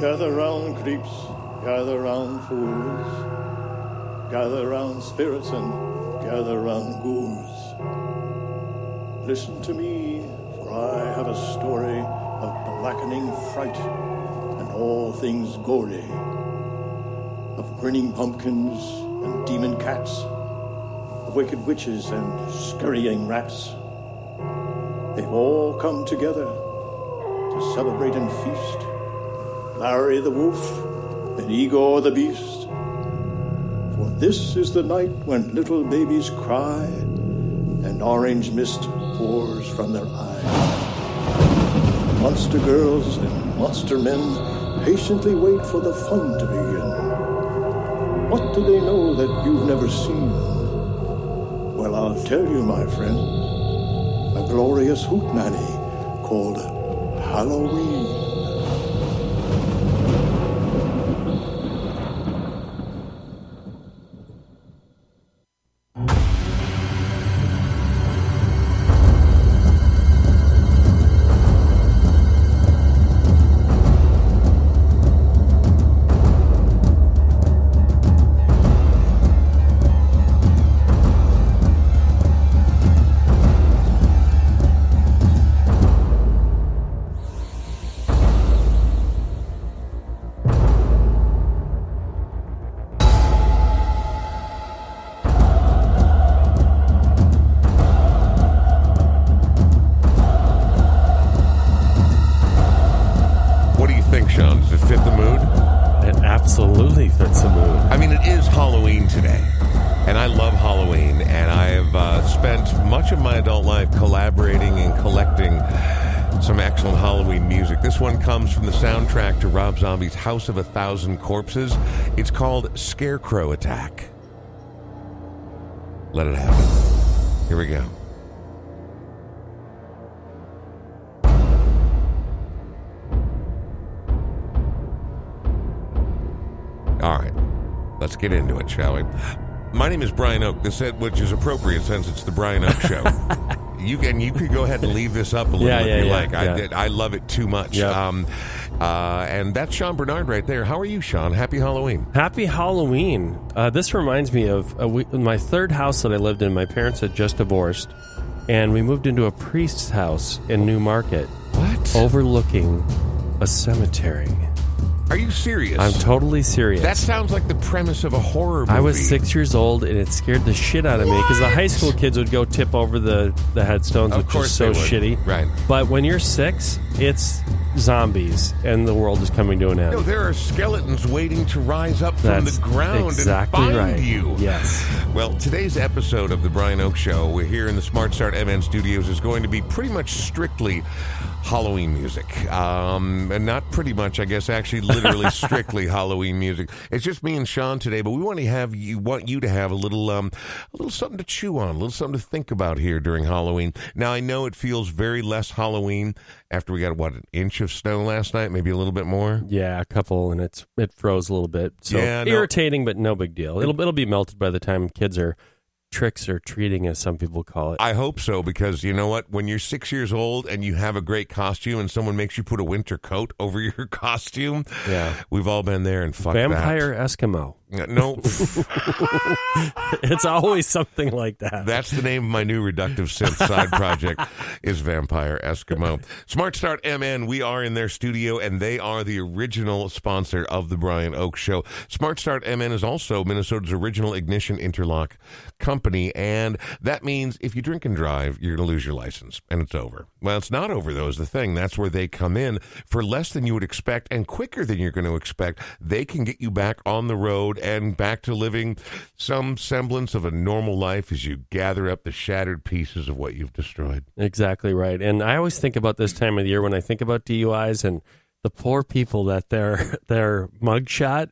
Gather round, creeps, gather round, fools. Gather round, spirits, and gather round, ghouls. Listen to me, for I have a story of blackening fright and all things gory. Of grinning pumpkins and demon cats, of wicked witches and scurrying rats. They've all come together to celebrate and feast. Larry the wolf and Igor the beast. For this is the night when little babies cry and orange mist pours from their eyes. Monster girls and monster men patiently wait for the fun to begin. What do they know that you've never seen? Well, I'll tell you, my friend. A glorious hoot nanny called Halloween. One comes from the soundtrack to Rob Zombie's House of a Thousand Corpses. It's called Scarecrow Attack. Let it happen. Here we go. All right, let's get into it, shall we? My name is Brian Oake. This which is appropriate since it's the Brian Oake Show. you can you could go ahead and leave this up a little Yeah, if yeah, you yeah, like. I I love it too much. Yep. Um, uh, and that's Sean Bernard right there. How are you, Sean? Happy Halloween. Happy Halloween. Uh, this reminds me of we- my third house that I lived in. My parents had just divorced, and we moved into a priest's house in New Market, What? overlooking a cemetery. Are you serious? I'm totally serious. that sounds like the premise of a horror movie. I was six years old, and it scared the shit out of me because the high school kids would go tip over the, the headstones, Of which course is so would. shitty. Right. But when you're six, it's zombies, and the world is coming to an end. No, there are skeletons waiting to rise up from That's the ground exactly and find right. you. Yes. Well, today's episode of the Brian Oake Show, we're here in the Smart Start MN studios, is going to be pretty much strictly Halloween music. Um, and not pretty much, I guess, actually, literally strictly Halloween music. It's just me and Sean today, but we want to have you want you to have a little um, a little something to chew on, a little something to think about here during Halloween. Now, I know it feels very less Halloween after we got what an inch of snow last night, maybe a little bit more. Yeah, a couple, and it's it froze a little bit. So Yeah, no- irritating, but no big deal. It'll it'll be melted by the time kids are tricks or treating, as some people call it. I hope so because you know what? When you're six years old and you have a great costume and someone makes you put a winter coat over your costume, Yeah. we've all been there and fuck Vampire Eskimo. That. No, It's always something like that. that's the name of my new reductive synth side project is Vampire Eskimo. Smart Start MN, we are in their studio and they are the original sponsor of the Brian Oake Show. Smart Start MN is also Minnesota's original ignition interlock company, and that means if you drink and drive, you're going to lose your license, and it's over. Well, it's not over, though, is the thing. That's where they come in for less than you would expect and quicker than you're going to expect. They can get you back on the road and back to living some semblance of a normal life as you gather up the shattered pieces of what you've destroyed. Exactly right. And I always think about this time of the year when I think about DUIs and the poor people that their their mugshot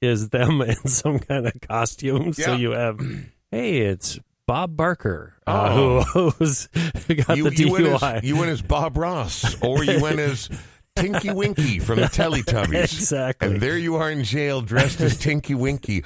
is them in some kind of costume. So you have, hey, it's Bob Barker uh, who, who's who got Oh. You, the you, went DUI. as, you went as Bob Ross, or you went as Tinky Winky from the Teletubbies. Exactly. And there you are in jail dressed as Tinky Winky.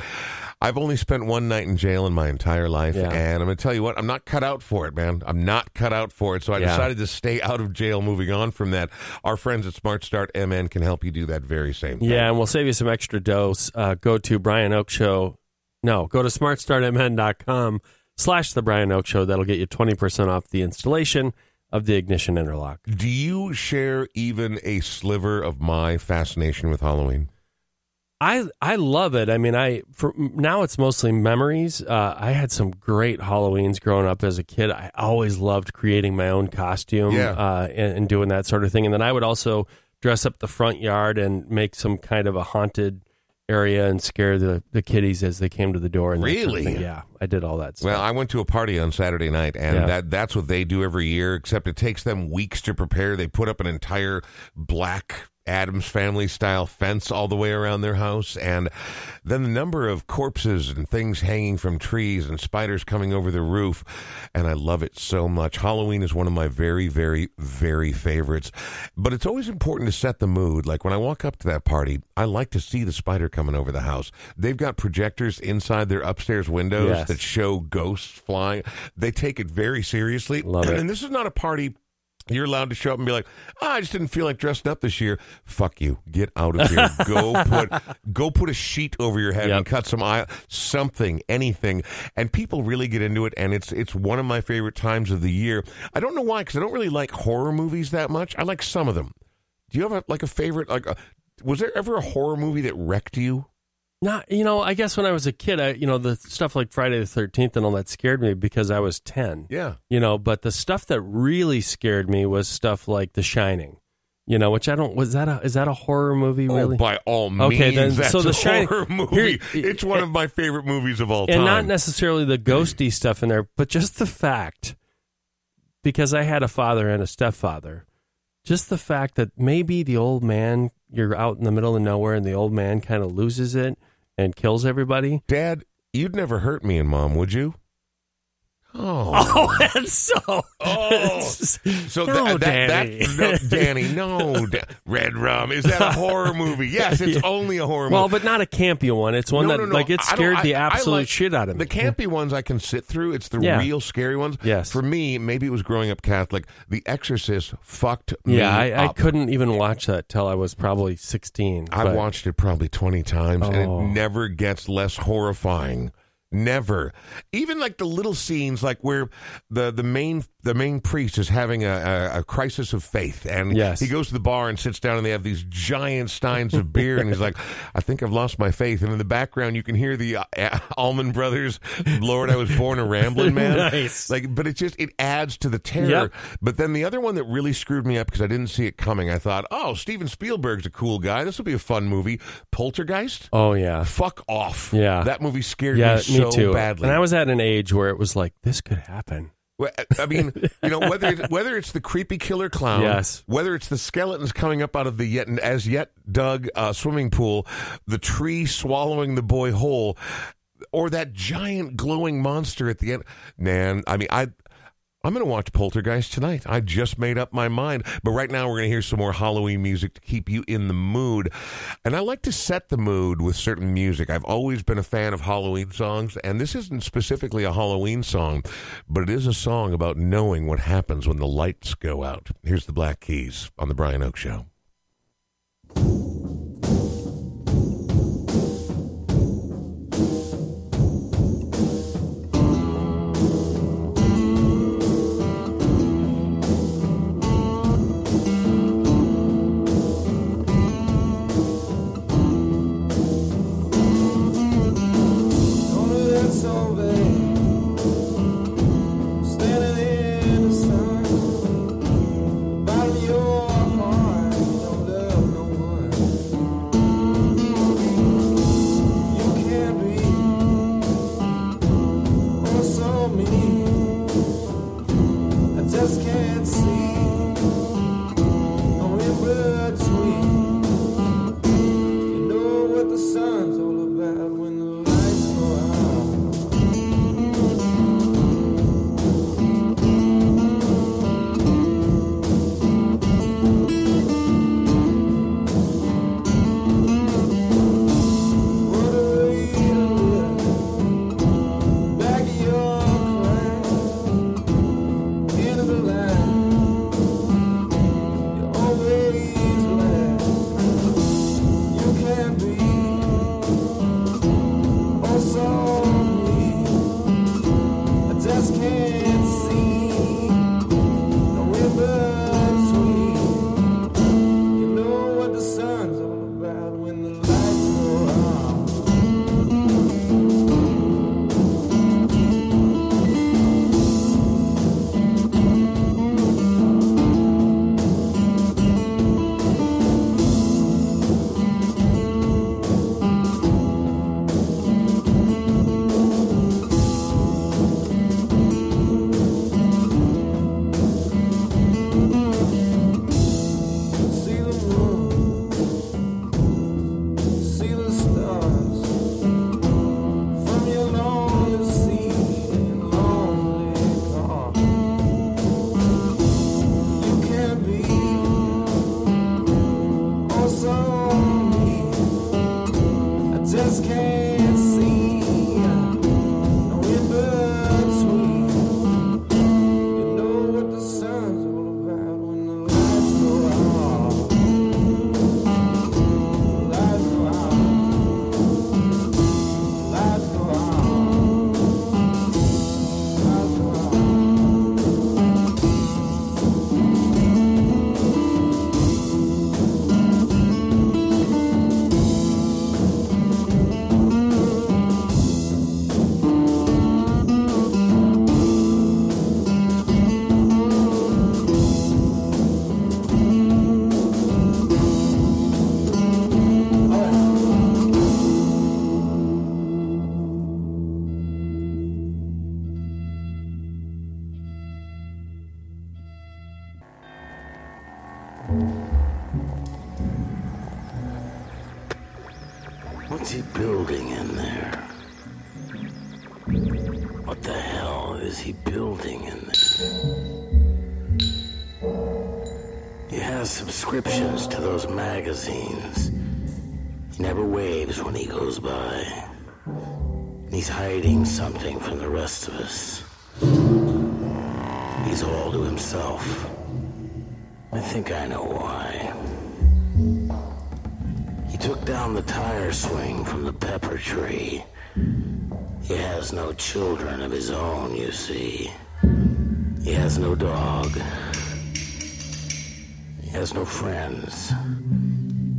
I've only spent one night in jail in my entire life, Yeah. and I'm going to tell you what, I'm not cut out for it, man. I'm not cut out for it. So I Yeah. decided to stay out of jail moving on from that. Our friends at Smart Start MN can help you do that very same thing. Yeah, and we'll save you some extra dose. Uh, go to Brian Oake Show. No, go to smartstartmn.com slash the Brian Oake Show. That'll get you 20% off the installation of the ignition interlock. Do you share even a sliver of my fascination with Halloween? I I love it. I mean, I for now it's mostly memories. Uh, I had some great Halloweens growing up as a kid. I always loved creating my own costume Yeah. uh, and, and doing that sort of thing. And then I would also dress up the front yard and make some kind of a haunted area and scare the, the kiddies as they came to the door. And that sort of Really? thing. yeah, I did all that stuff. Well, I went to a party on Saturday night, and Yeah. that that's what they do every year. Except it takes them weeks to prepare. They put up an entire black Addams family style fence all the way around their house, and then the number of corpses and things hanging from trees and spiders coming over the roof, and I love it so much. Halloween is one of my very, very, very favorites, but it's always important to set the mood. Like when I walk up to that party, I like to see the spider coming over the house. They've got projectors inside their upstairs windows Yes. that show ghosts flying. They take it very seriously. Love it. And this is not a party you're allowed to show up and be like, oh, I just didn't feel like dressing up this year. Fuck you. Get out of here. go put go put a sheet over your head Yep. and cut some eye something, anything. And people really get into it and it's it's one of my favorite times of the year. I don't know why cuz I don't really like horror movies that much. I like some of them. Do you have a, like a favorite like a, was there ever a horror movie that wrecked you? Not, you know, I guess when I was a kid, I, you know, the stuff like Friday the 13th and all that scared me because I was 10. Yeah. you know but the stuff that really scared me was stuff like the shining you know which i don't was that a is that a horror movie oh, really Oh, by all means, Okay, then, that's so The a Shining- horror movie. Here- it's one of my favorite movies of all and time. not necessarily the ghosty stuff in there but just the fact because i had a father and a stepfather just the fact that maybe the old man you're out in the middle of nowhere and the old man kind of loses it and kills everybody Dad, you'd never hurt me and Mom, would you? Oh, oh that's so Oh. so no, that, that, Danny. that, no, Danny, no, Da- Red Rum. Is that a horror movie? Yes, it's Yeah. only a horror movie. well but not a campy one it's one No, that like it scared I- the absolute like shit out of me The campy ones I can sit through. It's the Yeah. real scary ones. Yes. For me, maybe it was growing up Catholic. The Exorcist fucked me Yeah, I, I couldn't even watch that till I was probably 16. I but- watched it probably 20 times and Oh. it never gets less horrifying. Never. Even like the little scenes like where the the main the main priest is having a, a, a crisis of faith and Yes. he goes to the bar and sits down and they have these giant steins of beer and he's like I think I've lost my faith and in the background you can hear the uh, Allman Brothers Lord I was born a rambling man. Nice. Like but it just it adds to the terror. Yep. But then the other one that really screwed me up because I didn't see it coming. I thought, "Oh, Steven Spielberg's a cool guy. This will be a fun movie." Poltergeist? Oh, yeah. Fuck off. Yeah. That movie scared Yeah, me so me too. badly. And I was at an age where it was like, this could happen. I mean, you know, whether it's, whether it's the creepy killer clown, Yes. whether it's the skeletons coming up out of the yet as yet dug uh, swimming pool, the tree swallowing the boy whole, or that giant glowing monster at the end. Man, I mean, I. I'm going to watch Poltergeist tonight. I just made up my mind. But right now, we're going to hear some more Halloween music to keep you in the mood. And I like to set the mood with certain music. I've always been a fan of Halloween songs, and this isn't specifically a Halloween song, but it is a song about knowing what happens when the lights go out. Here's the Black Keys on The Brian Oake Show. Hiding something from the rest of us. He's all to himself. I think I know why. He took down the tire swing from the pepper tree. He has no children of his own, you see. He has no dog. He has no friends.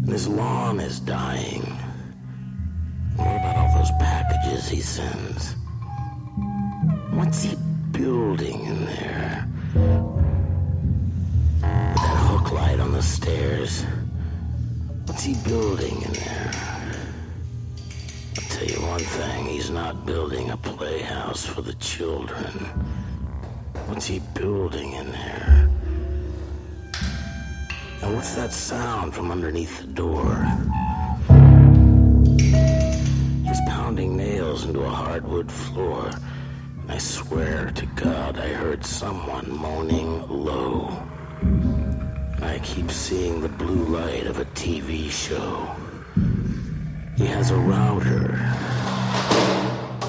And his lawn is dying. What about all those packages he sends? What's he building in there? With that hook light on the stairs. What's he building in there? I'll tell you one thing, he's not building a playhouse for the children. What's he building in there? And what's that sound from underneath the door? Into a hardwood floor. I swear to God, I heard someone moaning low. I keep seeing the blue light of a TV show. He has a router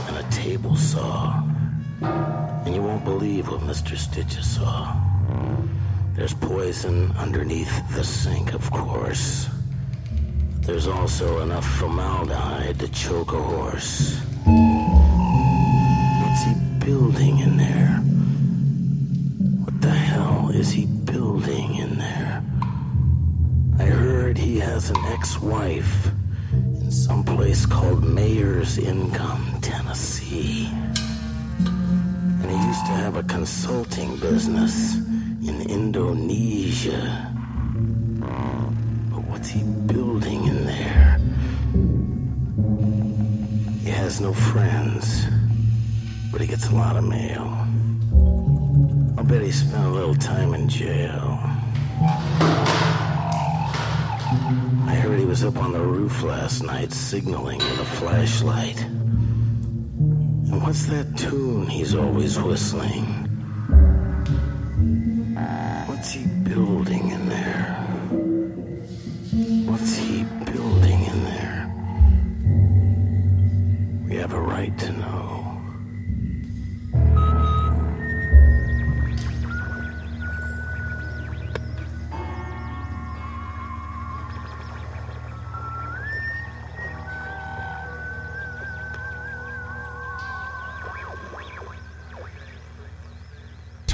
and a table saw. And you won't believe what Mr. Sticha saw. There's poison underneath the sink, of course. There's also enough formaldehyde to choke a horse. What's he building in there? What the hell is he building in there? I heard he has an ex-wife in some place called Mayor's Income, Tennessee. And he used to have a consulting business in Indonesia. But what's he building in there? He has no friends, but he gets a lot of mail. I'll bet he spent a little time in jail. I heard he was up on the roof last night signaling with a flashlight. And what's that tune he's always whistling? What's he building in there?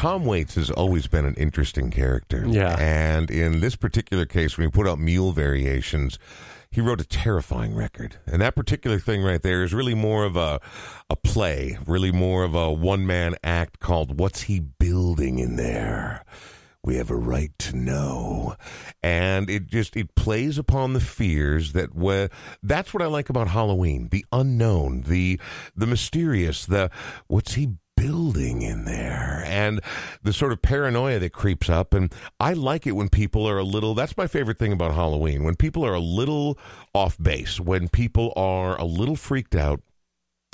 Tom Waits has always been an interesting character. Yeah. And in this particular case, when he put out Mule Variations, he wrote a terrifying record. And that particular thing right there is really more of a a play, really more of a one man act called What's He Building in There? We have a right to know. And it just it plays upon the fears that we, that's what I like about Halloween, the unknown, the the mysterious, the what's he building in there and the sort of paranoia that creeps up and I like it when people are a little that's my favorite thing about Halloween when people are a little off base when people are a little freaked out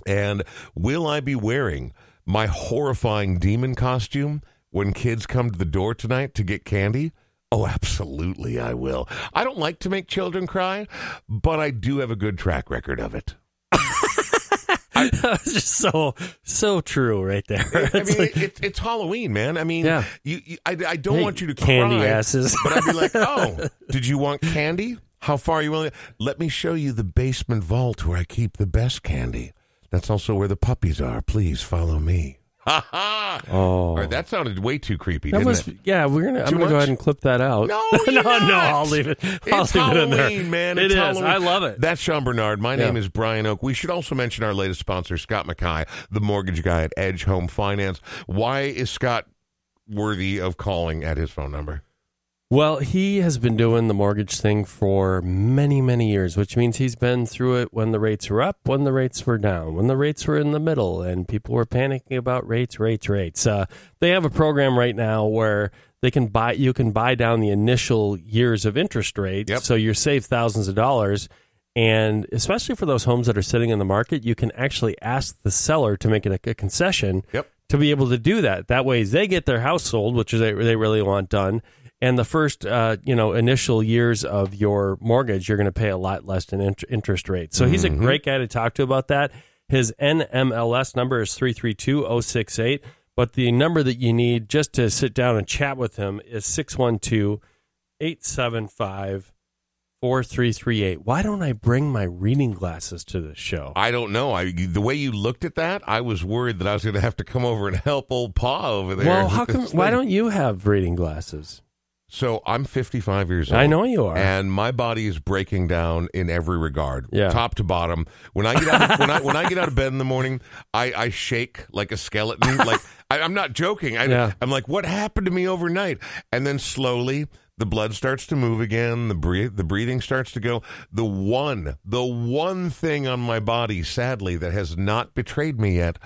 and will I be wearing my horrifying demon costume when kids come to the door tonight to get candy Oh, absolutely, I will. I don't like to make children cry, but I do have a good track record of it. That's just so so true right there. I mean, like, it, it's Halloween, man. I mean, Yeah. you, you, I, I don't Hey, want you to candy cry, asses. but I'd be like, oh, did you want candy? How far are you willing? Let me show you the basement vault where I keep the best candy. That's also where the puppies are. Please follow me. Ha ha! oh, right, that sounded way too creepy, that didn't was it? yeah. We're gonna. I'm gonna go ahead and clip that out. No, no, you're no. not. I'll leave it. I'll It's leave it in there. Man. It It's. Halloween. I love it. That's Sean Bernard. My Yeah. name is Brian Oake. We should also mention our latest sponsor, Scott Mackay, the mortgage guy at Edge Home Finance. Why is Scott worthy of calling at his phone number? Well, he has been doing the mortgage thing for many, many years, which means he's been through it when the rates were up, when the rates were down, when the rates were in the middle, and people were panicking about rates, rates, rates. Uh, they have a program right now where they can buy, you can buy down the initial years of interest rate, Yep. so you save thousands of dollars. And especially for those homes that are sitting in the market, you can actually ask the seller to make it a, a concession Yep. to be able to do that. That way, they get their house sold, which is they, they really want done. And the first, uh, you know, initial years of your mortgage, you're going to pay a lot less in int- interest rate. So he's a great guy to talk to about that. His NMLS number is 332068. But the number that you need just to sit down and chat with him is 612 875 4338. Why don't I bring my reading glasses to this show? I don't know. I the way you looked at that, I was worried that I was going to have to come over and help old Pa over there. Well, how come? Why don't you have reading glasses? So I'm 55 years old. I know you are. and my body is breaking down in every regard, Yeah. top to bottom. When I get out, of, when I when I get out of bed in the morning, I, I shake like a skeleton. like I, I'm not joking. I, Yeah. I'm like, what happened to me overnight? And then slowly. The blood starts to move again. The breathe, the breathing starts to go. The one, the one thing on my body, sadly, that has not betrayed me yet,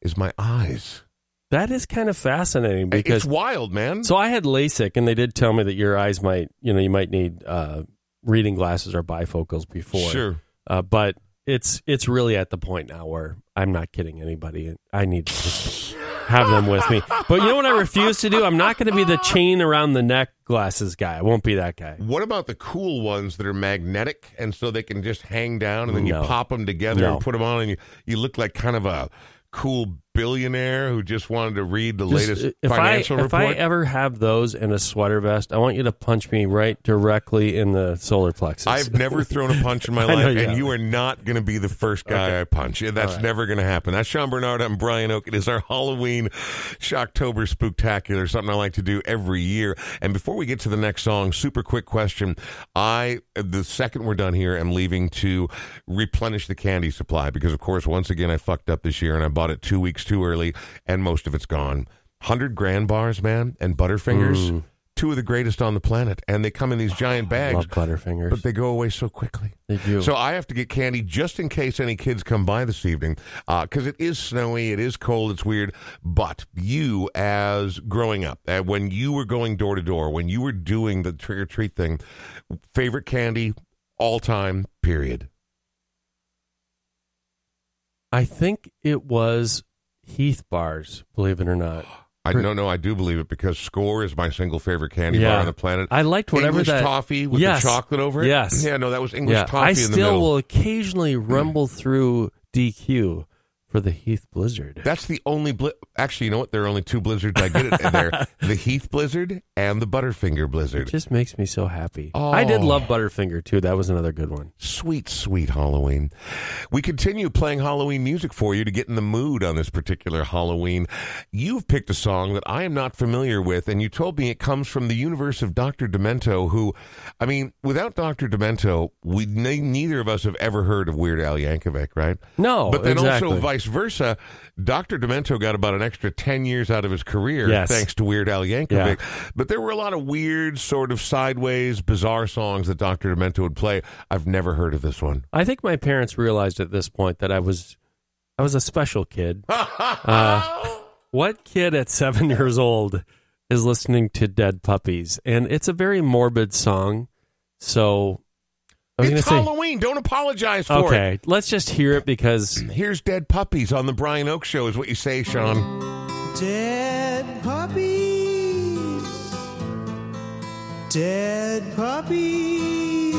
is my eyes. That is kind of fascinating because it's wild, man. so I had LASIK and they did tell me that your eyes might, you know, you might need uh, reading glasses or bifocals before. Sure. Uh, but it's it's really at the point now where I'm not kidding anybody. I need to just have them with me. But you know what I refuse to do? I'm not going to be the chain around the neck glasses guy. I won't be that guy. What about the cool ones that are magnetic and so they can just hang down and then No. you pop them together No. and put them on and you, you look like kind of a cool billionaire who just wanted to read the Just, latest if I financial if I ever have those in a sweater vest, I want you to punch me right directly in the solar plexus. I've never thrown a punch in my I know life, you and haven't. you are not going to be the first guy I punch. That's never going to happen. That's Sean Bernard. I'm Brian Oake. It is our Halloween Shocktober Spooktacular, something I like to do every year. And before we get to the next song, super quick question. I, the second we're done here, am leaving to replenish the candy supply because, of course, once again, I fucked up this year and I bought it two weeks too early, and most of it's gone. 100 grand bars, man, and Butterfingers. Two of the greatest on the planet, and they come in these giant bags. love Butterfingers. But they go away so quickly. They do. So I have to get candy just in case any kids come by this evening, because it is snowy, it is cold, it's weird. But you, as growing up, uh, when you were going door to door, when you were doing the trick or treat thing, favorite candy all time, period. I think it was Heath bars, believe it or not. I no, no, I do believe it because Skor is my single favorite candy Yeah. bar on the planet. I liked whatever English that toffee with Yes. the chocolate over it. Yes. yeah, no, that was English yeah, toffee I in the still middle. will occasionally rumble through DQ for the Heath Blizzard. That's the only bli- actually, you know what? There are only two blizzards I get it there: the Heath Blizzard and the Butterfinger Blizzard. It just makes me so happy. I did Oh. love Butterfinger too. That was another good one. Sweet, sweet Halloween. We continue playing Halloween music for you to get in the mood on this particular Halloween. You've picked a song that I am not familiar with, and you told me it comes from the universe of Dr. Demento, who, I mean, without Dr. Demento, we ne- neither of us have ever heard of Weird Al Yankovic, right? No, But then exactly. also vice versa, Dr. Demento got about an extra 10 years out of his career Yes. thanks to Weird Al Yankovic. But there were a lot of weird, sort of sideways, bizarre songs that Dr. Demento would play. I've never heard of this one. I think my parents realized at this point that I was I was a special kid. Uh, what kid at seven years old is listening to Dead Puppies? And it's a very morbid song. So was going to It's say, Halloween. Don't apologize for it. okay, let's just hear it because. Here's Dead Puppies on the Brian Oake Show, is what you say, Sean. Dead puppies. Dead puppies.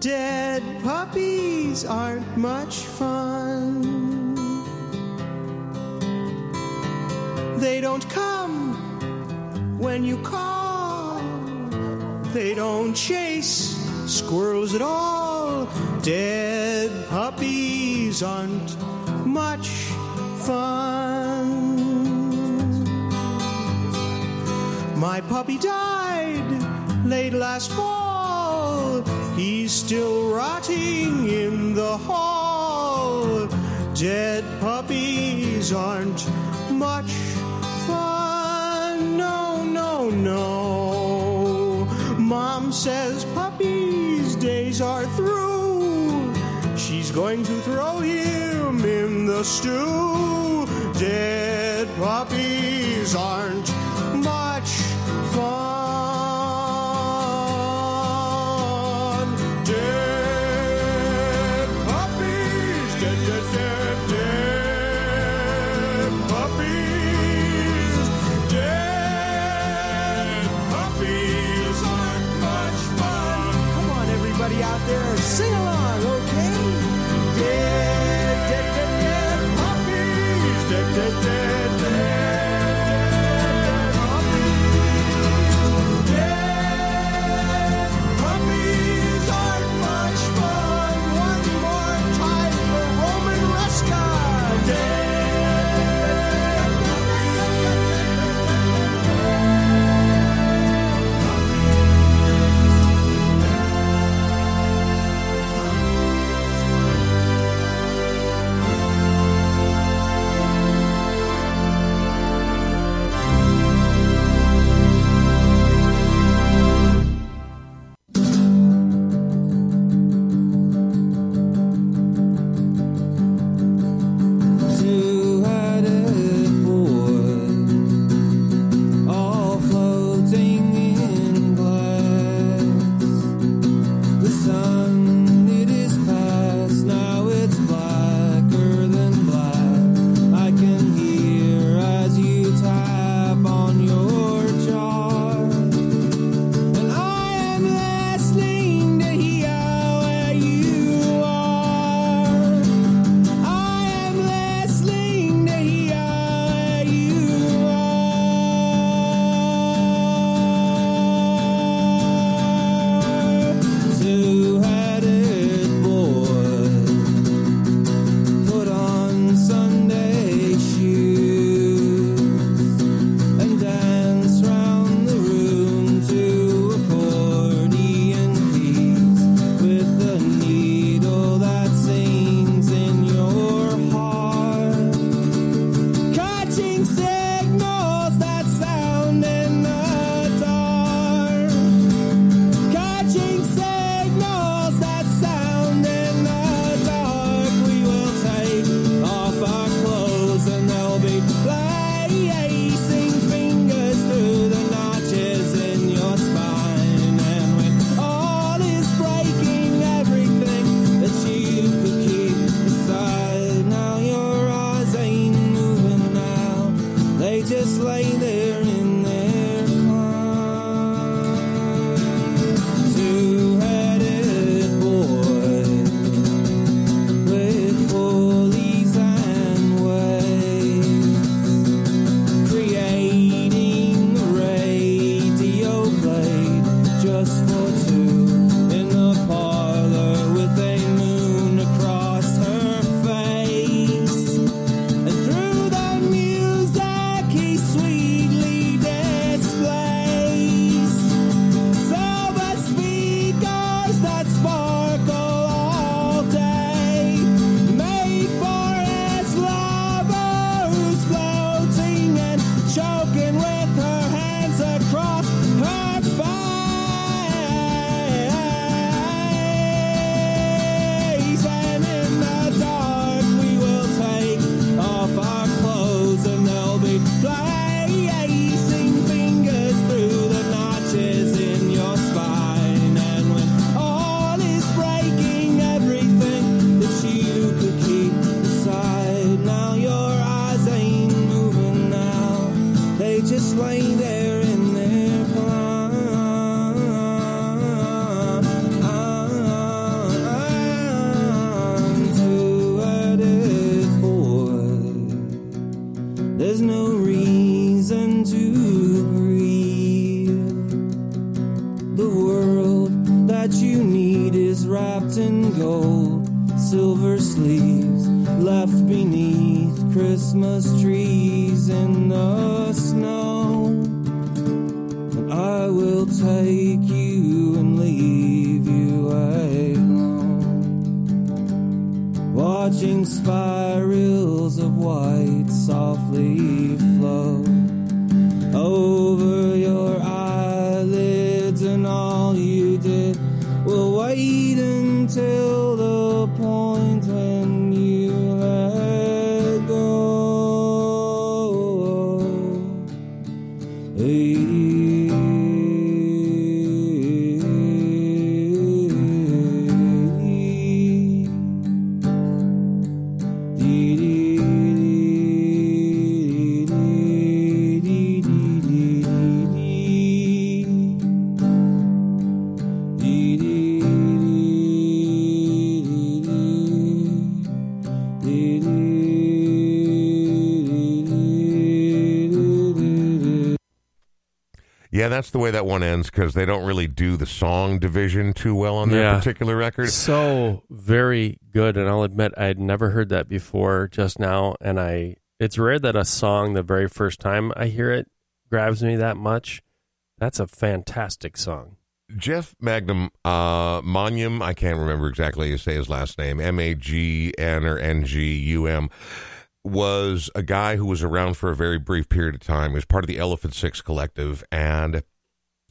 Dead puppies aren't much fun. They don't come when you call. They don't chase squirrels at all. Dead puppies aren't much fun. My puppy died late last fall. He's still rotting in the hall. Dead puppies aren't much says puppy's days are through. She's going to throw him in the stew. Dead puppies aren't Christmas tree. That's the way that one ends because they don't really do the song division too well on that Yeah. particular record. So very good, and I'll admit I had never heard that before just now, and I. It's rare that a song the very first time I hear it grabs me that much. That's a fantastic song. Jeff Magnum uh, Monium, I can't remember exactly how you say his last name, M A G N or N G U M, was a guy who was around for a very brief period of time. He was part of the Elephant Six Collective. And,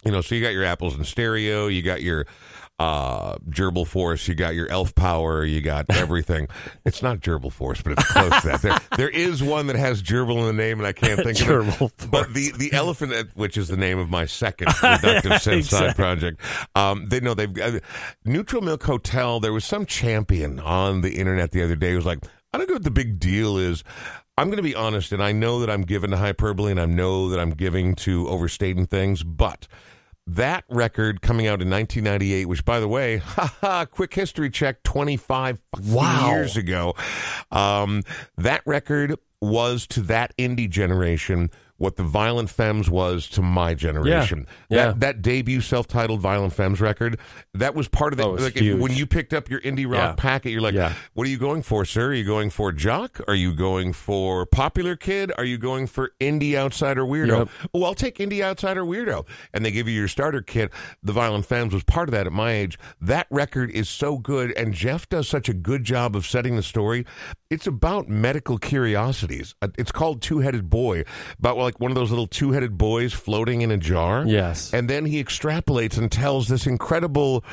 you know, so you got your Apples in stereo, you got your uh, Gerbil Force, you got your Elf Power, you got everything. it's not Gerbil Force, but it's close to that. There, there is one that has Gerbil in the name, and I can't think of Gerbil it. But the, the elephant, uh, which is the name of my second reductive sense side Exactly. project, um, they know they've uh, Neutral Milk Hotel. There was some champion on the internet the other day who was like, I don't know what the big deal is. I'm going to be honest, and I know that I'm given to hyperbole, and I know that I'm giving to overstating things, but that record coming out in 1998, which, by the way, haha, quick history check, 25 Wow. years ago, um, that record was to that indie generation what the Violent Femmes was to my generation. Yeah. That that debut self-titled Violent Femmes record, that was part of the Oh, like if, when you picked up your indie rock Yeah. packet, you're like, Yeah. what are you going for, sir? Are you going for jock? Are you going for popular kid? Are you going for indie outsider weirdo? Yep. Oh, I'll take indie outsider weirdo. And they give you your starter kit. The Violent Femmes was part of that at my age. That record is so good, and Jeff does such a good job of setting the story. It's about medical curiosities. Uh, It's called Two Headed Boy, about like one of those little two headed boys floating in a jar. Yes. And then he extrapolates and tells this incredible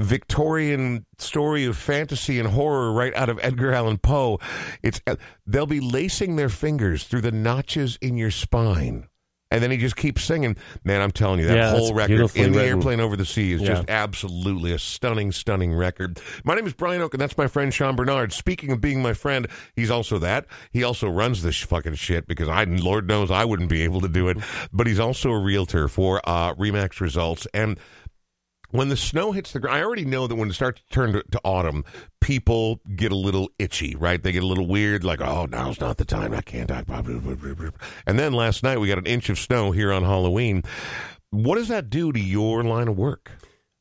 Victorian story of fantasy and horror right out of Edgar Allan Poe. It's uh, they'll be lacing their fingers through the notches in your spine. And then he just keeps singing. Man, I'm telling you, that Yeah, whole record in the written. airplane over the sea is Yeah. just absolutely a stunning, stunning record. My name is Brian Oake, and that's my friend Sean Bernard. Speaking of being my friend, he's also that. He also runs this fucking shit because I, Lord knows, I wouldn't be able to do it. But he's also a realtor for uh, Remax Results, and when the snow hits the ground, I already know that when it starts to turn to, to autumn, people get a little itchy, right? They get a little weird, like, oh, now's not the time. I can't. I, blah, blah, blah, blah, blah. And then last night we got an inch of snow here on Halloween. What does that do to your line of work?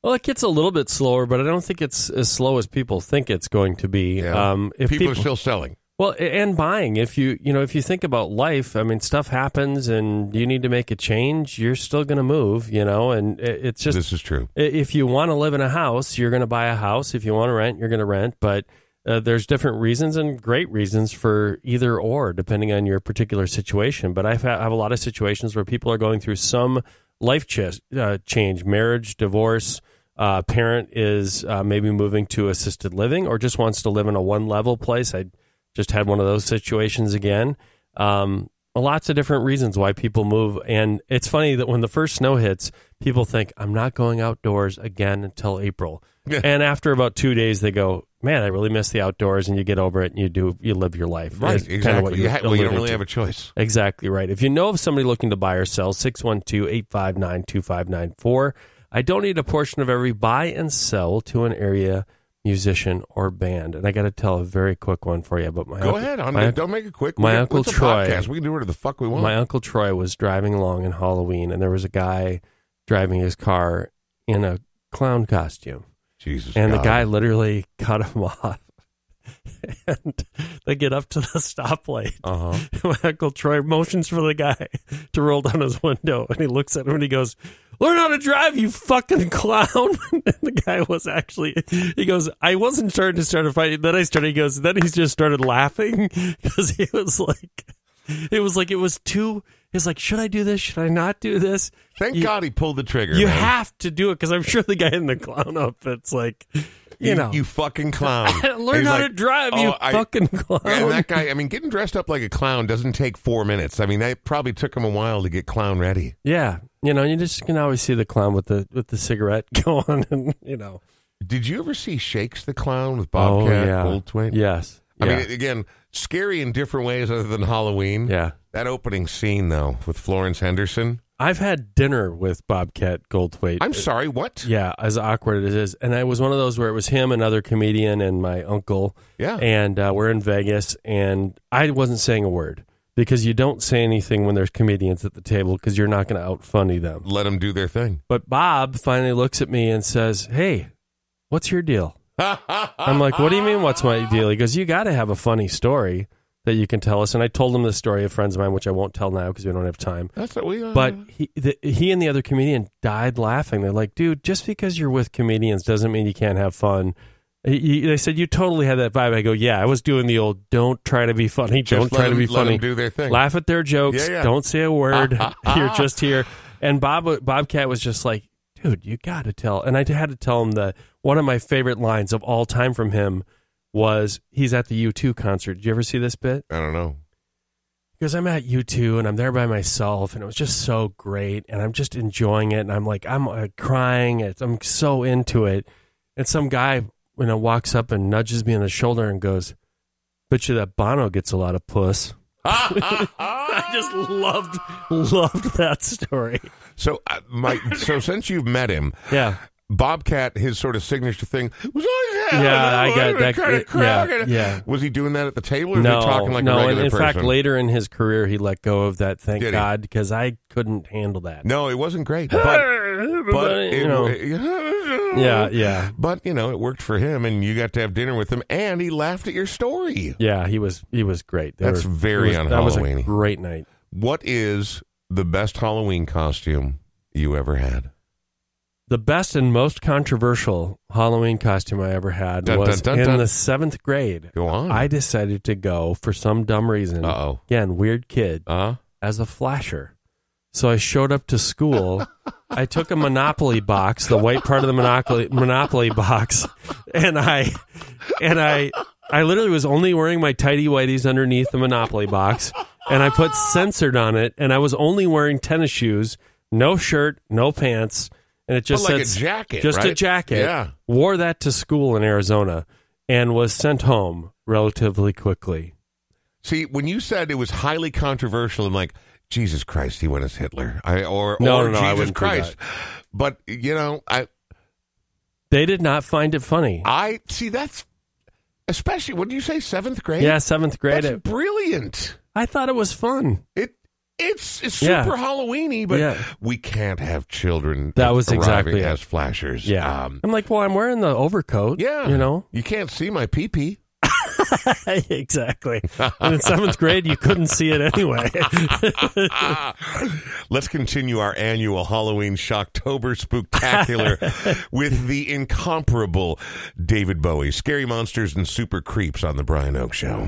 Well, it gets a little bit slower, but I don't think it's as slow as people think it's going to be. Yeah. Um, if people, are still selling. Well, and buying. If you you know if you think about life, I mean, stuff happens, and you need to make a change. You're still going to move, you know, and it's just this is true. if you want to live in a house, you're going to buy a house. If you want to rent, you're going to rent. But uh, there's different reasons and great reasons for either or, depending on your particular situation. But I've ha- I have a lot of situations where people are going through some life ch- uh, change, marriage, divorce. Uh, parent is uh, maybe moving to assisted living or just wants to live in a one level place. I just had one of those situations again. Um, lots of different reasons why people move. And it's funny that when the first snow hits, people think, I'm not going outdoors again until April. Yeah. And after about two days, they go, Man, I really miss the outdoors. And you get over it and you do, you live your life. Right, kinda exactly. you, ha- well, you don't really to. have a choice. Exactly right. If you know of somebody looking to buy or sell, 612 859 2594. I donate a portion of every buy and sell to an area musician or band. And I got to tell a very quick one for you. But my Go uncle- ahead. My, don't make it quick. my We Uncle Troy- podcast. We can do whatever the fuck we want. my uncle Troy was driving along in Halloween, and there was a guy driving his car in a clown costume, Jesus. and the guy literally cut him off. and they get up to the stoplight. Uh-huh. My Uncle Troy motions for the guy to roll down his window, and he looks at him and he goes, "Learn how to drive, you fucking clown!" and the guy was actually, he goes, "I wasn't starting to start a fight." Then I started. He goes, then he just started laughing because he was like, it was like it was too. He's like, should I do this? Should I not do this? Thank You- God he pulled the trigger. You man. have to do it because I'm sure the guy in the clown outfit's like, you, know, you fucking clown. learn how like, to drive, "Oh, you I- fucking clown. And that guy, I mean, getting dressed up like a clown doesn't take four minutes. I mean, that probably took him a while to get clown ready. Yeah, you know, you just can always see the clown with the with the cigarette going, and you know. Did you ever see Shakes the Clown with oh Bobcat yeah, Goldthwait? yes, I yeah, mean, again, scary in different ways other than Halloween. yeah. That opening scene, though, with Florence Henderson. I've had dinner with Bobcat Goldthwait. I'm sorry, what? yeah, as awkward as it is, and it was one of those where it was him, another comedian, and my uncle, Yeah. and uh, we're in Vegas, and I wasn't saying a word because you don't say anything when there's comedians at the table because you're not going to out funny them. Let them do their thing. But Bob finally looks at me and says, "Hey, what's your deal?" I'm like, "What do you mean? What's my deal?" He goes, "You got to have a funny story that you can tell us." And I told him the story of friends of mine, which I won't tell now because we don't have time. That's what we are. But he, the, he and the other comedian died laughing. They're like, "Dude, just because you're with comedians doesn't mean you can't have fun." He- he- they said you totally had that vibe. I go, "Yeah, I was doing the old don't try to be funny, Just don't try to be them funny, do their thing. laugh at their jokes, Yeah, yeah. don't say a word. you're just here." And Bob Bobcat was just like, "Dude, you got to tell." And I had to tell him that one of my favorite lines of all time from him was he's at the U2 concert. Did you ever see this bit? I don't know. because I'm at U2 and I'm there by myself and it was just so great and I'm just enjoying it and I'm like I'm uh, crying it's, I'm so into it and some guy you know walks up and nudges me on the shoulder and goes bet you that Bono gets a lot of puss I just loved loved that story So, uh, my so since you've met him, yeah Bobcat, his sort of signature thing was oh, always Yeah, I got that- Kind of it- crowd. yeah, yeah. Was he doing that at the table, or no was he talking like no a regular in fact later in his career he let go of that thank Did? God because I couldn't handle that no, it wasn't great, but but it, you know yeah yeah But you know, it worked for him, and you got to have dinner with him, and he laughed at your story. Yeah, he was he was great. They That's very it was, That was a great night. What is the best Halloween costume you ever had? The best and most controversial Halloween costume I ever had Dun, was dun, dun, in the seventh grade. Go on. I decided to go for some dumb reason. Uh oh. Again, weird kid Uh-huh. as a flasher. So I showed up to school. I took a Monopoly box, the white part of the Monopoly Monopoly box, and I and I I literally was only wearing my tidy whities underneath the Monopoly box, and I put censored on it, and I was only wearing tennis shoes, no shirt, no pants, and it just But like said a jacket, just a jacket. Yeah. Wore that to school in Arizona, and was sent home relatively quickly. See, when you said it was highly controversial, I'm like, Jesus Christ, he went as Hitler, I, or No, or no, no, Jesus Christ. But you know, I They did not find it funny. I see that's especially what did you say seventh grade? Yeah, seventh grade. that's it- brilliant. I thought it was fun. It it's, it's Yeah. super Halloweeny, but Yeah. we can't have children. That was exactly as flashers. Yeah. um, I'm like, well, I'm wearing the overcoat. yeah. You know? you can't see my pee pee. exactly. And in seventh grade, you couldn't see it anyway. Let's continue our annual Halloween Shocktober Spooktacular with the incomparable David Bowie, Scary Monsters and Super Creeps on the Brian Oake Show.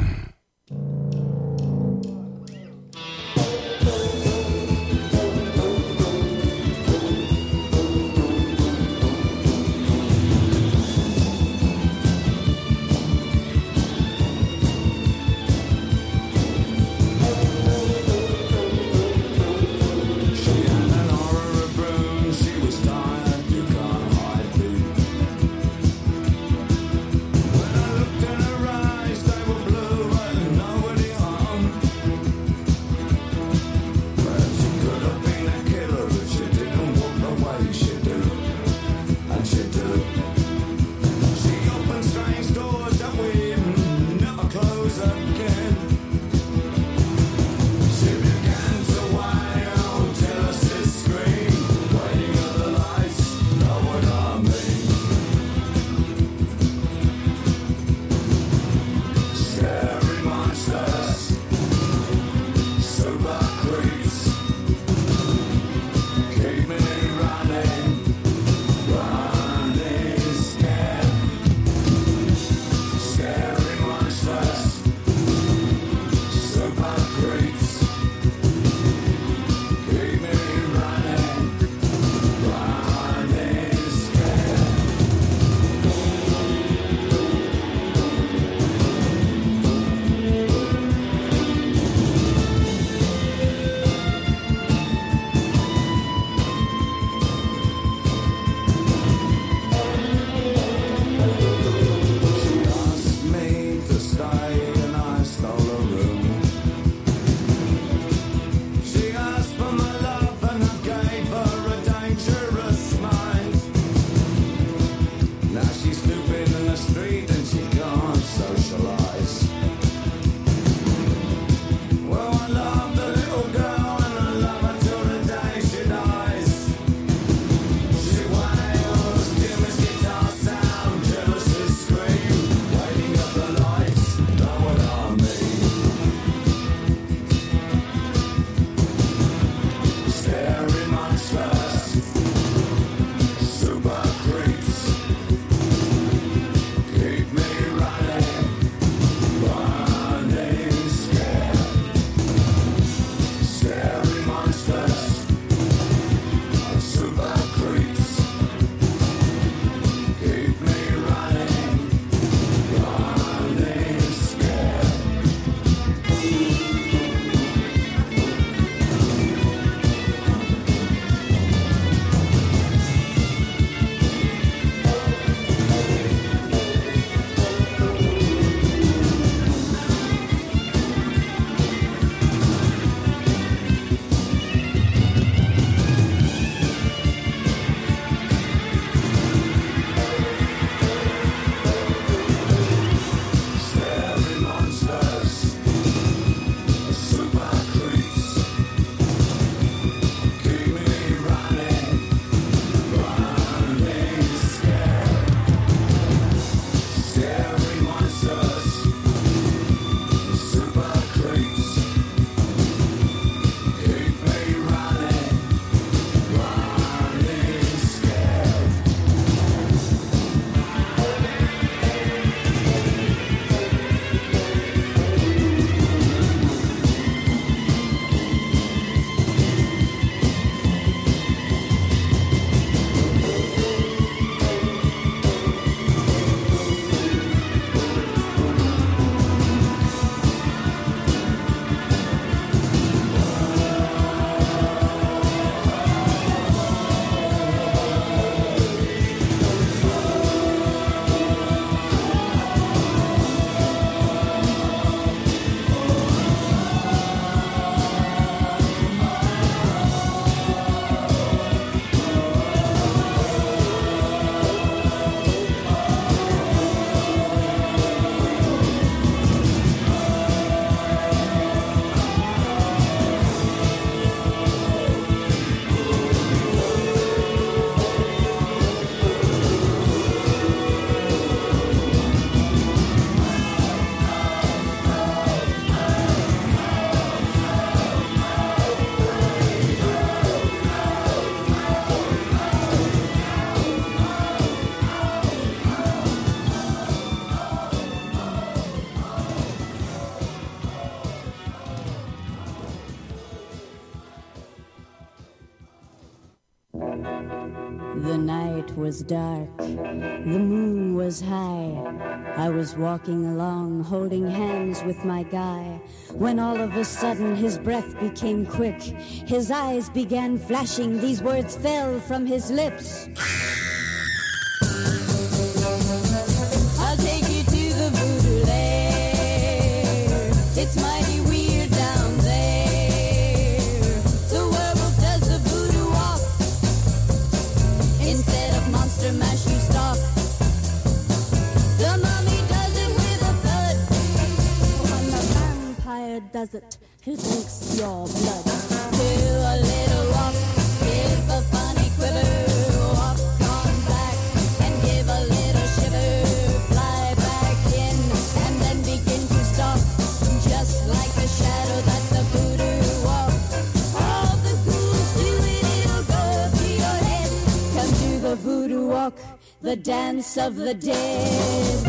The moon was high. I was walking along, holding hands with my guy, when all of a sudden his breath became quick. His eyes began flashing, these words fell from his lips. It, he drinks your blood. Do a little walk, give a funny quiver, walk on black and give a little shiver. Fly back and give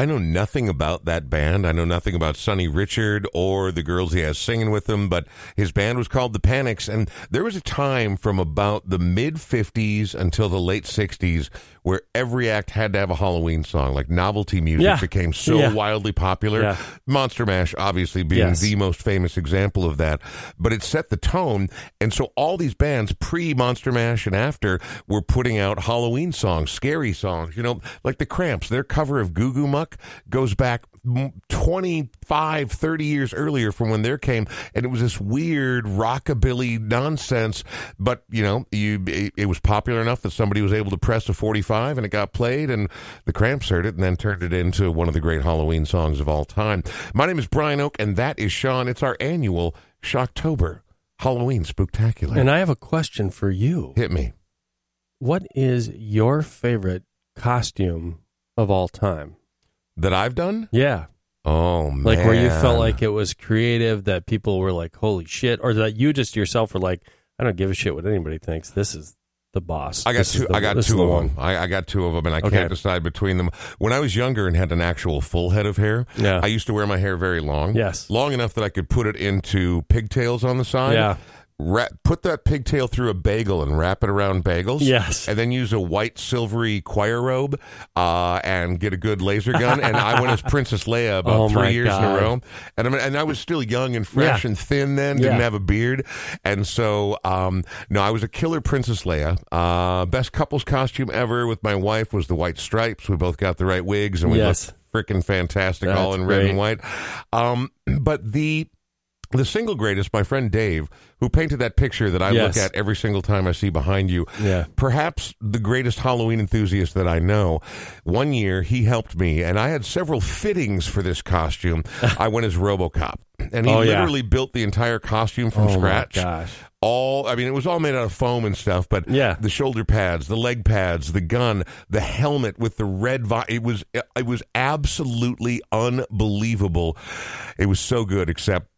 I know nothing about that band. I know nothing about Sonny Richard or the girls he has singing with him, but his band was called The Panics. And there was a time from about the mid 50s until the late 60s where every act had to have a Halloween song. Like novelty music Yeah. became so Yeah. wildly popular. Yeah. Monster Mash, obviously, being Yes. the most famous example of that. But it set the tone. And so all these bands, pre Monster Mash and after, were putting out Halloween songs, scary songs. You know, like the Cramps, their cover of Goo Goo Muck goes back m- 25, 30 years earlier from when there came. And it was this weird rockabilly nonsense. But, you know, you it, it was popular enough that somebody was able to press a 45 and it got played. And the Cramps heard it and then turned it into one of the great Halloween songs of all time. My name is Brian Oake, and that is Sean. It's our annual Shocktober Halloween Spooktacular. And I have a question for you. Hit me. What is your favorite costume of all time? That I've done? Yeah. Oh, man. Like where you felt like it was creative, that people were like, holy shit, or that you just yourself were like, I don't give a shit what anybody thinks. This is the boss. I got This two. the- I got two of them. I, I got two of them, and I Okay. can't decide between them. When I was younger and had an actual full head of hair, Yeah. I used to wear my hair very long. Yes. long enough that I could put it into pigtails on the side. Yeah. Wrap, put that pigtail through a bagel and wrap it around bagels. Yes. and then use a white silvery choir robe uh, and get a good laser gun. and I went as Princess Leia about Oh, three my years in God. a row. And I mean, and I was still young and fresh Yeah. and thin then. Didn't Yeah. have a beard, and so um, no, I was a killer Princess Leia. Uh, best couples costume ever with my wife was the white stripes. We both got the right wigs, and we Yes. looked freaking fantastic, That's all in red and white. Um, but the the single greatest, my friend Dave, who painted that picture that I Yes. look at every single time I see behind you. Yeah. Perhaps the greatest Halloween enthusiast that I know. One year he helped me, and I had several fittings for this costume. I went as Robocop, and he Oh, yeah. literally built the entire costume from Oh, my scratch. gosh. All, I mean, it was all made out of foam and stuff, but Yeah. the shoulder pads, the leg pads, the gun, the helmet with the red. Vi- it was, it was absolutely unbelievable. It was so good, except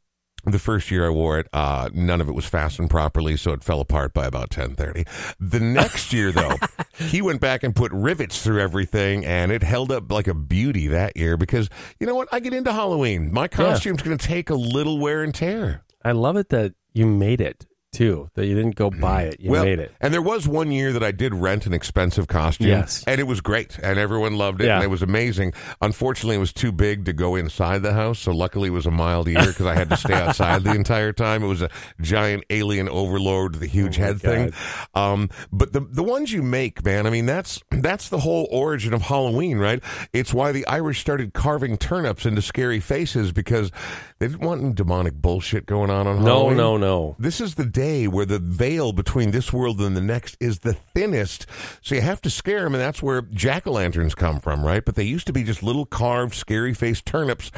the first year I wore it, uh, none of it was fastened properly, so it fell apart by about ten thirty. The next year, though, he went back and put rivets through everything, and it held up like a beauty that year. Because you know what, I get into Halloween. My costume's going to take a little wear and tear. I love it that you made it too. That you didn't go buy it, you well, made it. And there was one year that I did rent an expensive costume. Yes. And it was great. And everyone loved it. Yeah. And it was amazing. Unfortunately, it was too big to go inside the house. So luckily, it was a mild year because I had to stay outside the entire time. It was a giant alien overlord, the huge Oh head thing. Um, but the, the ones you make, man, I mean, that's, that's the whole origin of Halloween, right? It's why the Irish started carving turnips into scary faces because they didn't want any demonic bullshit going on on No, Halloween. no, no. This is the day where the veil between this world and the next is the thinnest. So you have to scare them, and that's where jack o' lanterns come from, right? But they used to be just little carved, scary faced turnips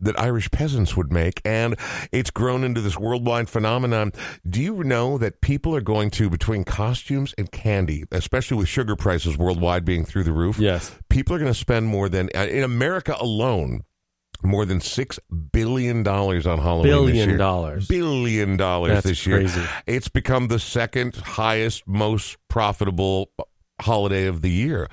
that Irish peasants would make, and it's grown into this worldwide phenomenon. Do you know that people are going to, between costumes and candy, especially with sugar prices worldwide being through the roof? Yes. People are going to spend more than, uh, in America alone, more than six billion dollars on Halloween. this Billion year. dollars. Billion dollars That's this year. crazy. It's become the second highest, most profitable holiday of the year,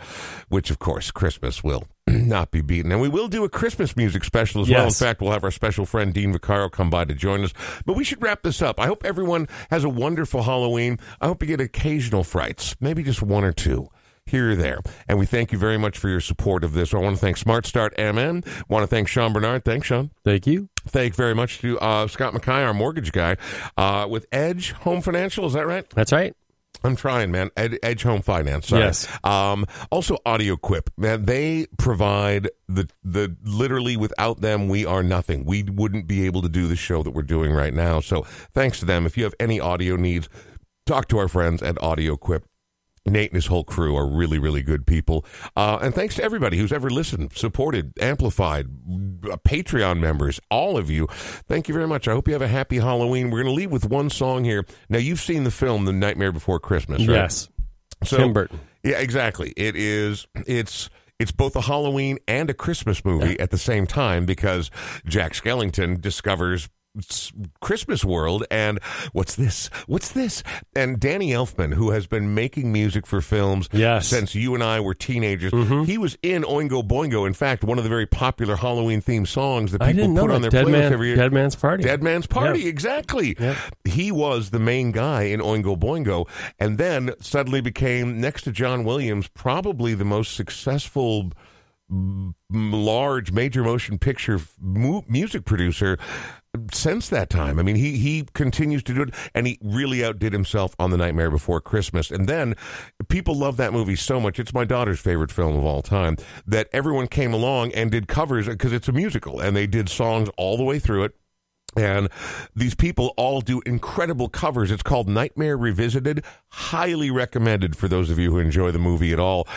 which of course Christmas will not be beaten. And we will do a Christmas music special as well. In fact, we'll have our special friend Dean Vaccaro come by to join us. But we should wrap this up. I hope everyone has a wonderful Halloween. I hope you get occasional frights, maybe just one or two. Here or there. And we thank you very much for your support of this. I want to thank Smart Start MN. want to thank Sean Bernard. Thanks, Sean. Thank you. Thank very much to uh, Scott Mackay, our mortgage guy, uh, with Edge Home Financial. Is that right? That's right. I'm trying, man. Ed, Edge Home Finance. Sorry. Yes. Um, also, Audio Quip, man. They provide the the literally without them, we are nothing. We wouldn't be able to do the show that we're doing right now. So, thanks to them. If you have any audio needs, talk to our friends at Audio Quip. Nate and his whole crew are really, really good people. Uh, and thanks to everybody who's ever listened, supported, amplified, uh, Patreon members, all of you. Thank you very much. I hope you have a happy Halloween. We're going to leave with one song here. Now, you've seen the film The Nightmare Before Christmas, right? Yes. So, Tim Burton. Yeah, exactly. It is. It's. It's both a Halloween and a Christmas movie at the same time because Jack Skellington discovers Christmas World and what's this? What's this? And Danny Elfman, who has been making music for films Yes. since you and I were teenagers, Mm-hmm. he was in Oingo Boingo. In fact, one of the very popular Halloween themed songs that people put on that. their Dead, playlist man, every year. Dead Man's Party. Dead Man's Party, exactly. Yep. He was the main guy in Oingo Boingo, and then suddenly became, next to John Williams, probably the most successful large major motion picture f- mu- music producer since that time. I mean, he he continues to do it, and he really outdid himself on The Nightmare Before Christmas. And then people love that movie so much; it's my daughter's favorite film of all time. That everyone came along and did covers because it's a musical, and they did songs all the way through it. And these people all do incredible covers. It's called Nightmare Revisited. Highly recommended for those of you who enjoy the movie at all.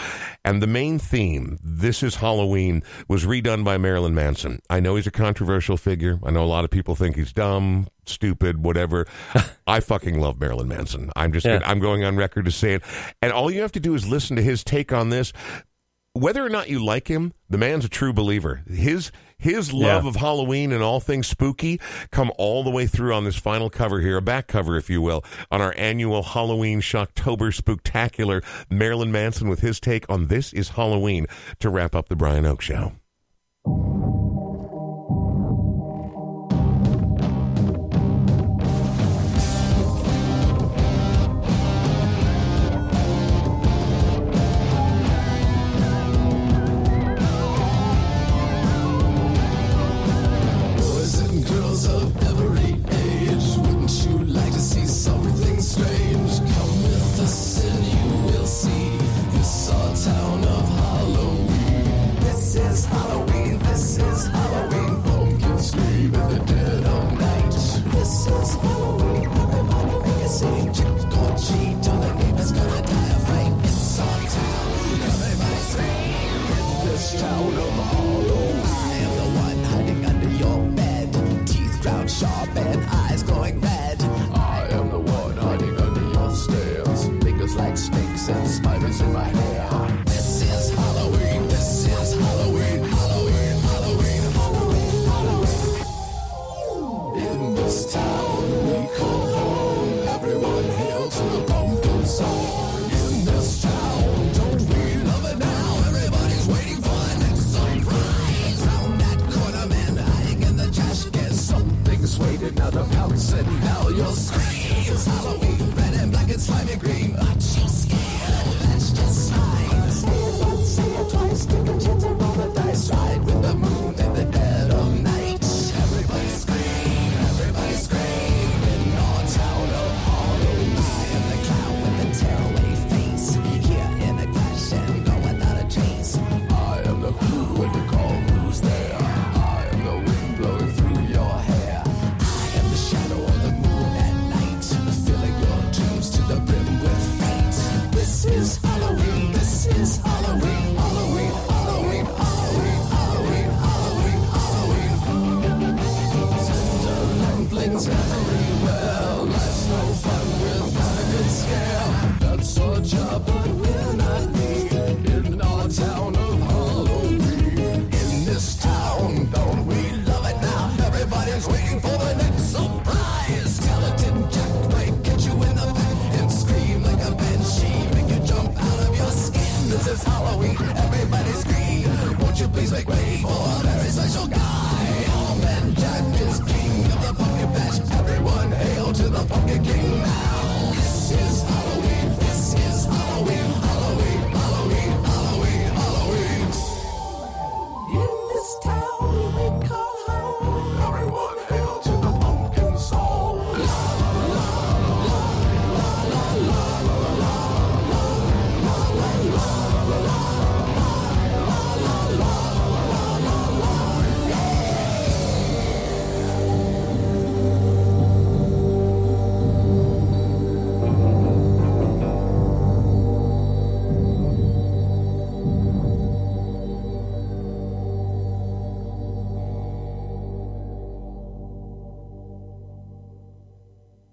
And the main theme, This is Halloween, was redone by Marilyn Manson. I know he's a controversial figure. I know a lot of people think he's dumb, stupid, whatever. I fucking love Marilyn Manson. I'm just, Yeah. I'm going on record to say it. And all you have to do is listen to his take on this whether or not you like him, the man's a true believer. His his love Yeah. of Halloween and all things spooky come all the way through on this final cover here, a back cover, if you will, on our annual Halloween Shocktober Spooktacular. Marilyn Manson with his take on This is Halloween to wrap up the Brian Oake Show.